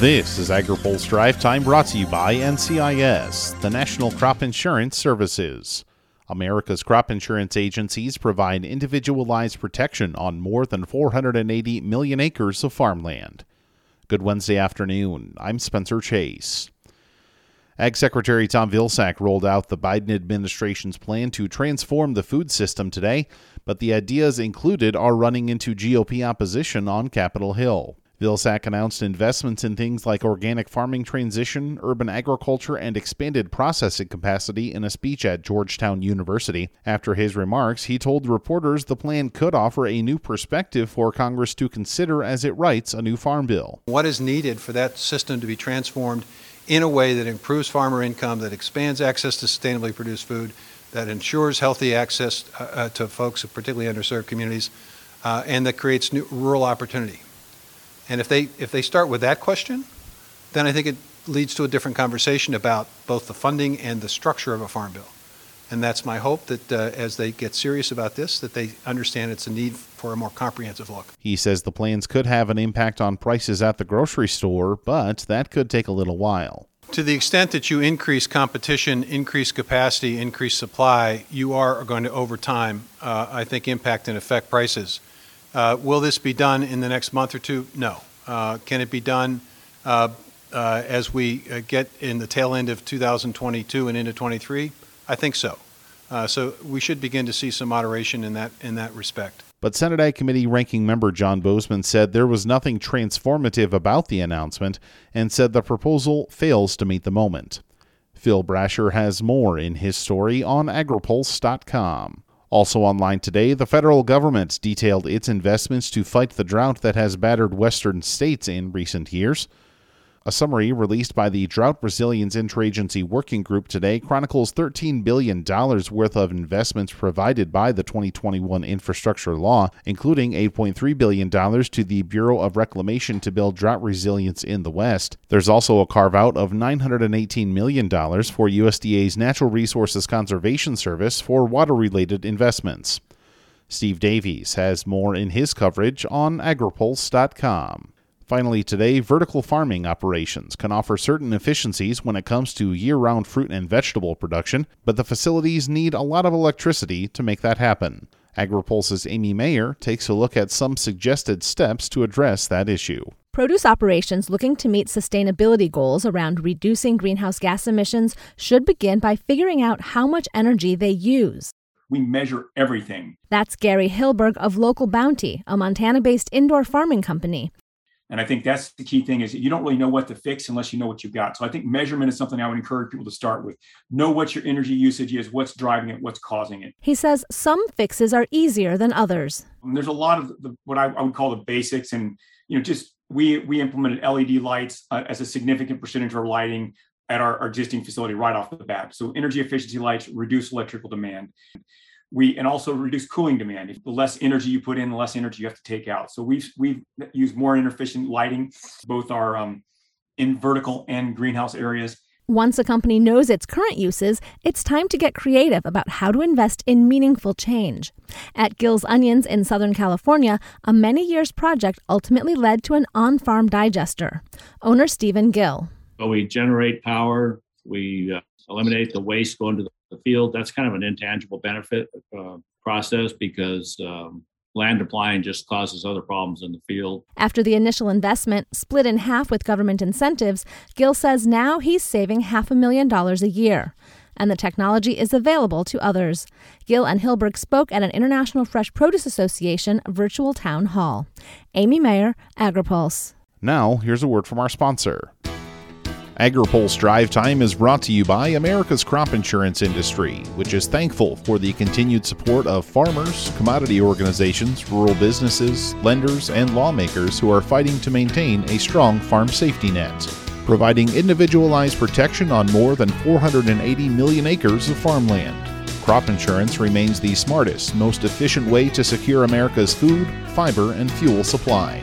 This is AgriPulse Drive Time brought to you by NCIS, the National Crop Insurance Services. America's crop insurance agencies provide individualized protection on more than 480 million acres of farmland. Good Wednesday afternoon. I'm Spencer Chase. Ag Secretary Tom Vilsack rolled out the Biden administration's plan to transform the food system today, but the ideas included are running into GOP opposition on Capitol Hill. Vilsack announced investments in things like organic farming transition, urban agriculture, and expanded processing capacity in a speech at Georgetown University. After his remarks, he told reporters the plan could offer a new perspective for Congress to consider as it writes a new farm bill. What is needed for that system to be transformed in a way that improves farmer income, that expands access to sustainably produced food, that ensures healthy access uh, uh to folks, particularly underserved communities, uh, and that creates new rural opportunity. And if they if they start with that question, then I think it leads to a different conversation about both the funding and the structure of a farm bill. And that's my hope that uh, as they get serious about this, that they understand it's a need for a more comprehensive look. He says the plans could have an impact on prices at the grocery store, but that could take a little while. To the extent that you increase competition, increase capacity, increase supply, you are going to, over time, uh, I think, impact and affect prices. Uh, will this be done in the next month or two? No. Uh, can it be done uh, uh as we uh, get in the tail end of 2022 and into 23? I think so. Uh, so we should begin to see some moderation in that in that respect. But Senate Ag Committee Ranking Member John Boozman said there was nothing transformative about the announcement and said the proposal fails to meet the moment. Phil Brasher has more in his story on agripulse.com. Also online today, the federal government detailed its investments to fight the drought that has battered western states in recent years. A summary released by the Drought Resilience Interagency Working Group today chronicles $13 billion worth of investments provided by the 2021 infrastructure law, including $8.3 billion to the Bureau of Reclamation to build drought resilience in the West. There's also a carve out of $918 million for USDA's Natural Resources Conservation Service for water related investments. Steve Davies has more in his coverage on agripulse.com. Finally, today, vertical farming operations can offer certain efficiencies when it comes to year round fruit and vegetable production, but the facilities need a lot of electricity to make that happen. AgriPulse's Amy Mayer takes a look at some suggested steps to address that issue. Produce operations looking to meet sustainability goals around reducing greenhouse gas emissions should begin by figuring out how much energy they use. We measure everything. That's Gary Hilberg of Local Bounti, a Montana based indoor farming company. And I think that's the key thing is you don't really know what to fix unless you know what you've got. So I think measurement is something I would encourage people to start with. Know what your energy usage is, what's driving it, what's causing it. He says some fixes are easier than others. And there's a lot of the, what I, I, would call the basics, and you know, just we we implemented LED lights uh, as a significant percentage of our lighting at our, our existing facility right off the bat. So energy efficiency lights reduce electrical demand we and also reduce cooling demand. If the less energy you put in, the less energy you have to take out. So we've we've used more inefficient lighting, both our um, in vertical and greenhouse areas. Once a company knows its current uses, it's time to get creative about how to invest in meaningful change. At Gill's Onions in Southern California, a many years project ultimately led to an on farm digester. Owner Stephen Gill. Well, we generate power, we uh, eliminate the waste going to the the field. That's kind of an intangible benefit uh, process because um, land applying just causes other problems in the field. After the initial investment split in half with government incentives, Gill says now he's saving half a million dollars a year. And the technology is available to others. Gill and Hilberg spoke at an International Fresh Produce Association virtual town hall. Amy Mayer, AgriPulse. Now, here's a word from our sponsor. AgriPulse Drive Time is brought to you by America's crop insurance industry, which is thankful for the continued support of farmers, commodity organizations, rural businesses, lenders, and lawmakers who are fighting to maintain a strong farm safety net, providing individualized protection on more than 480 million acres of farmland. Crop insurance remains the smartest, most efficient way to secure America's food, fiber, and fuel supply.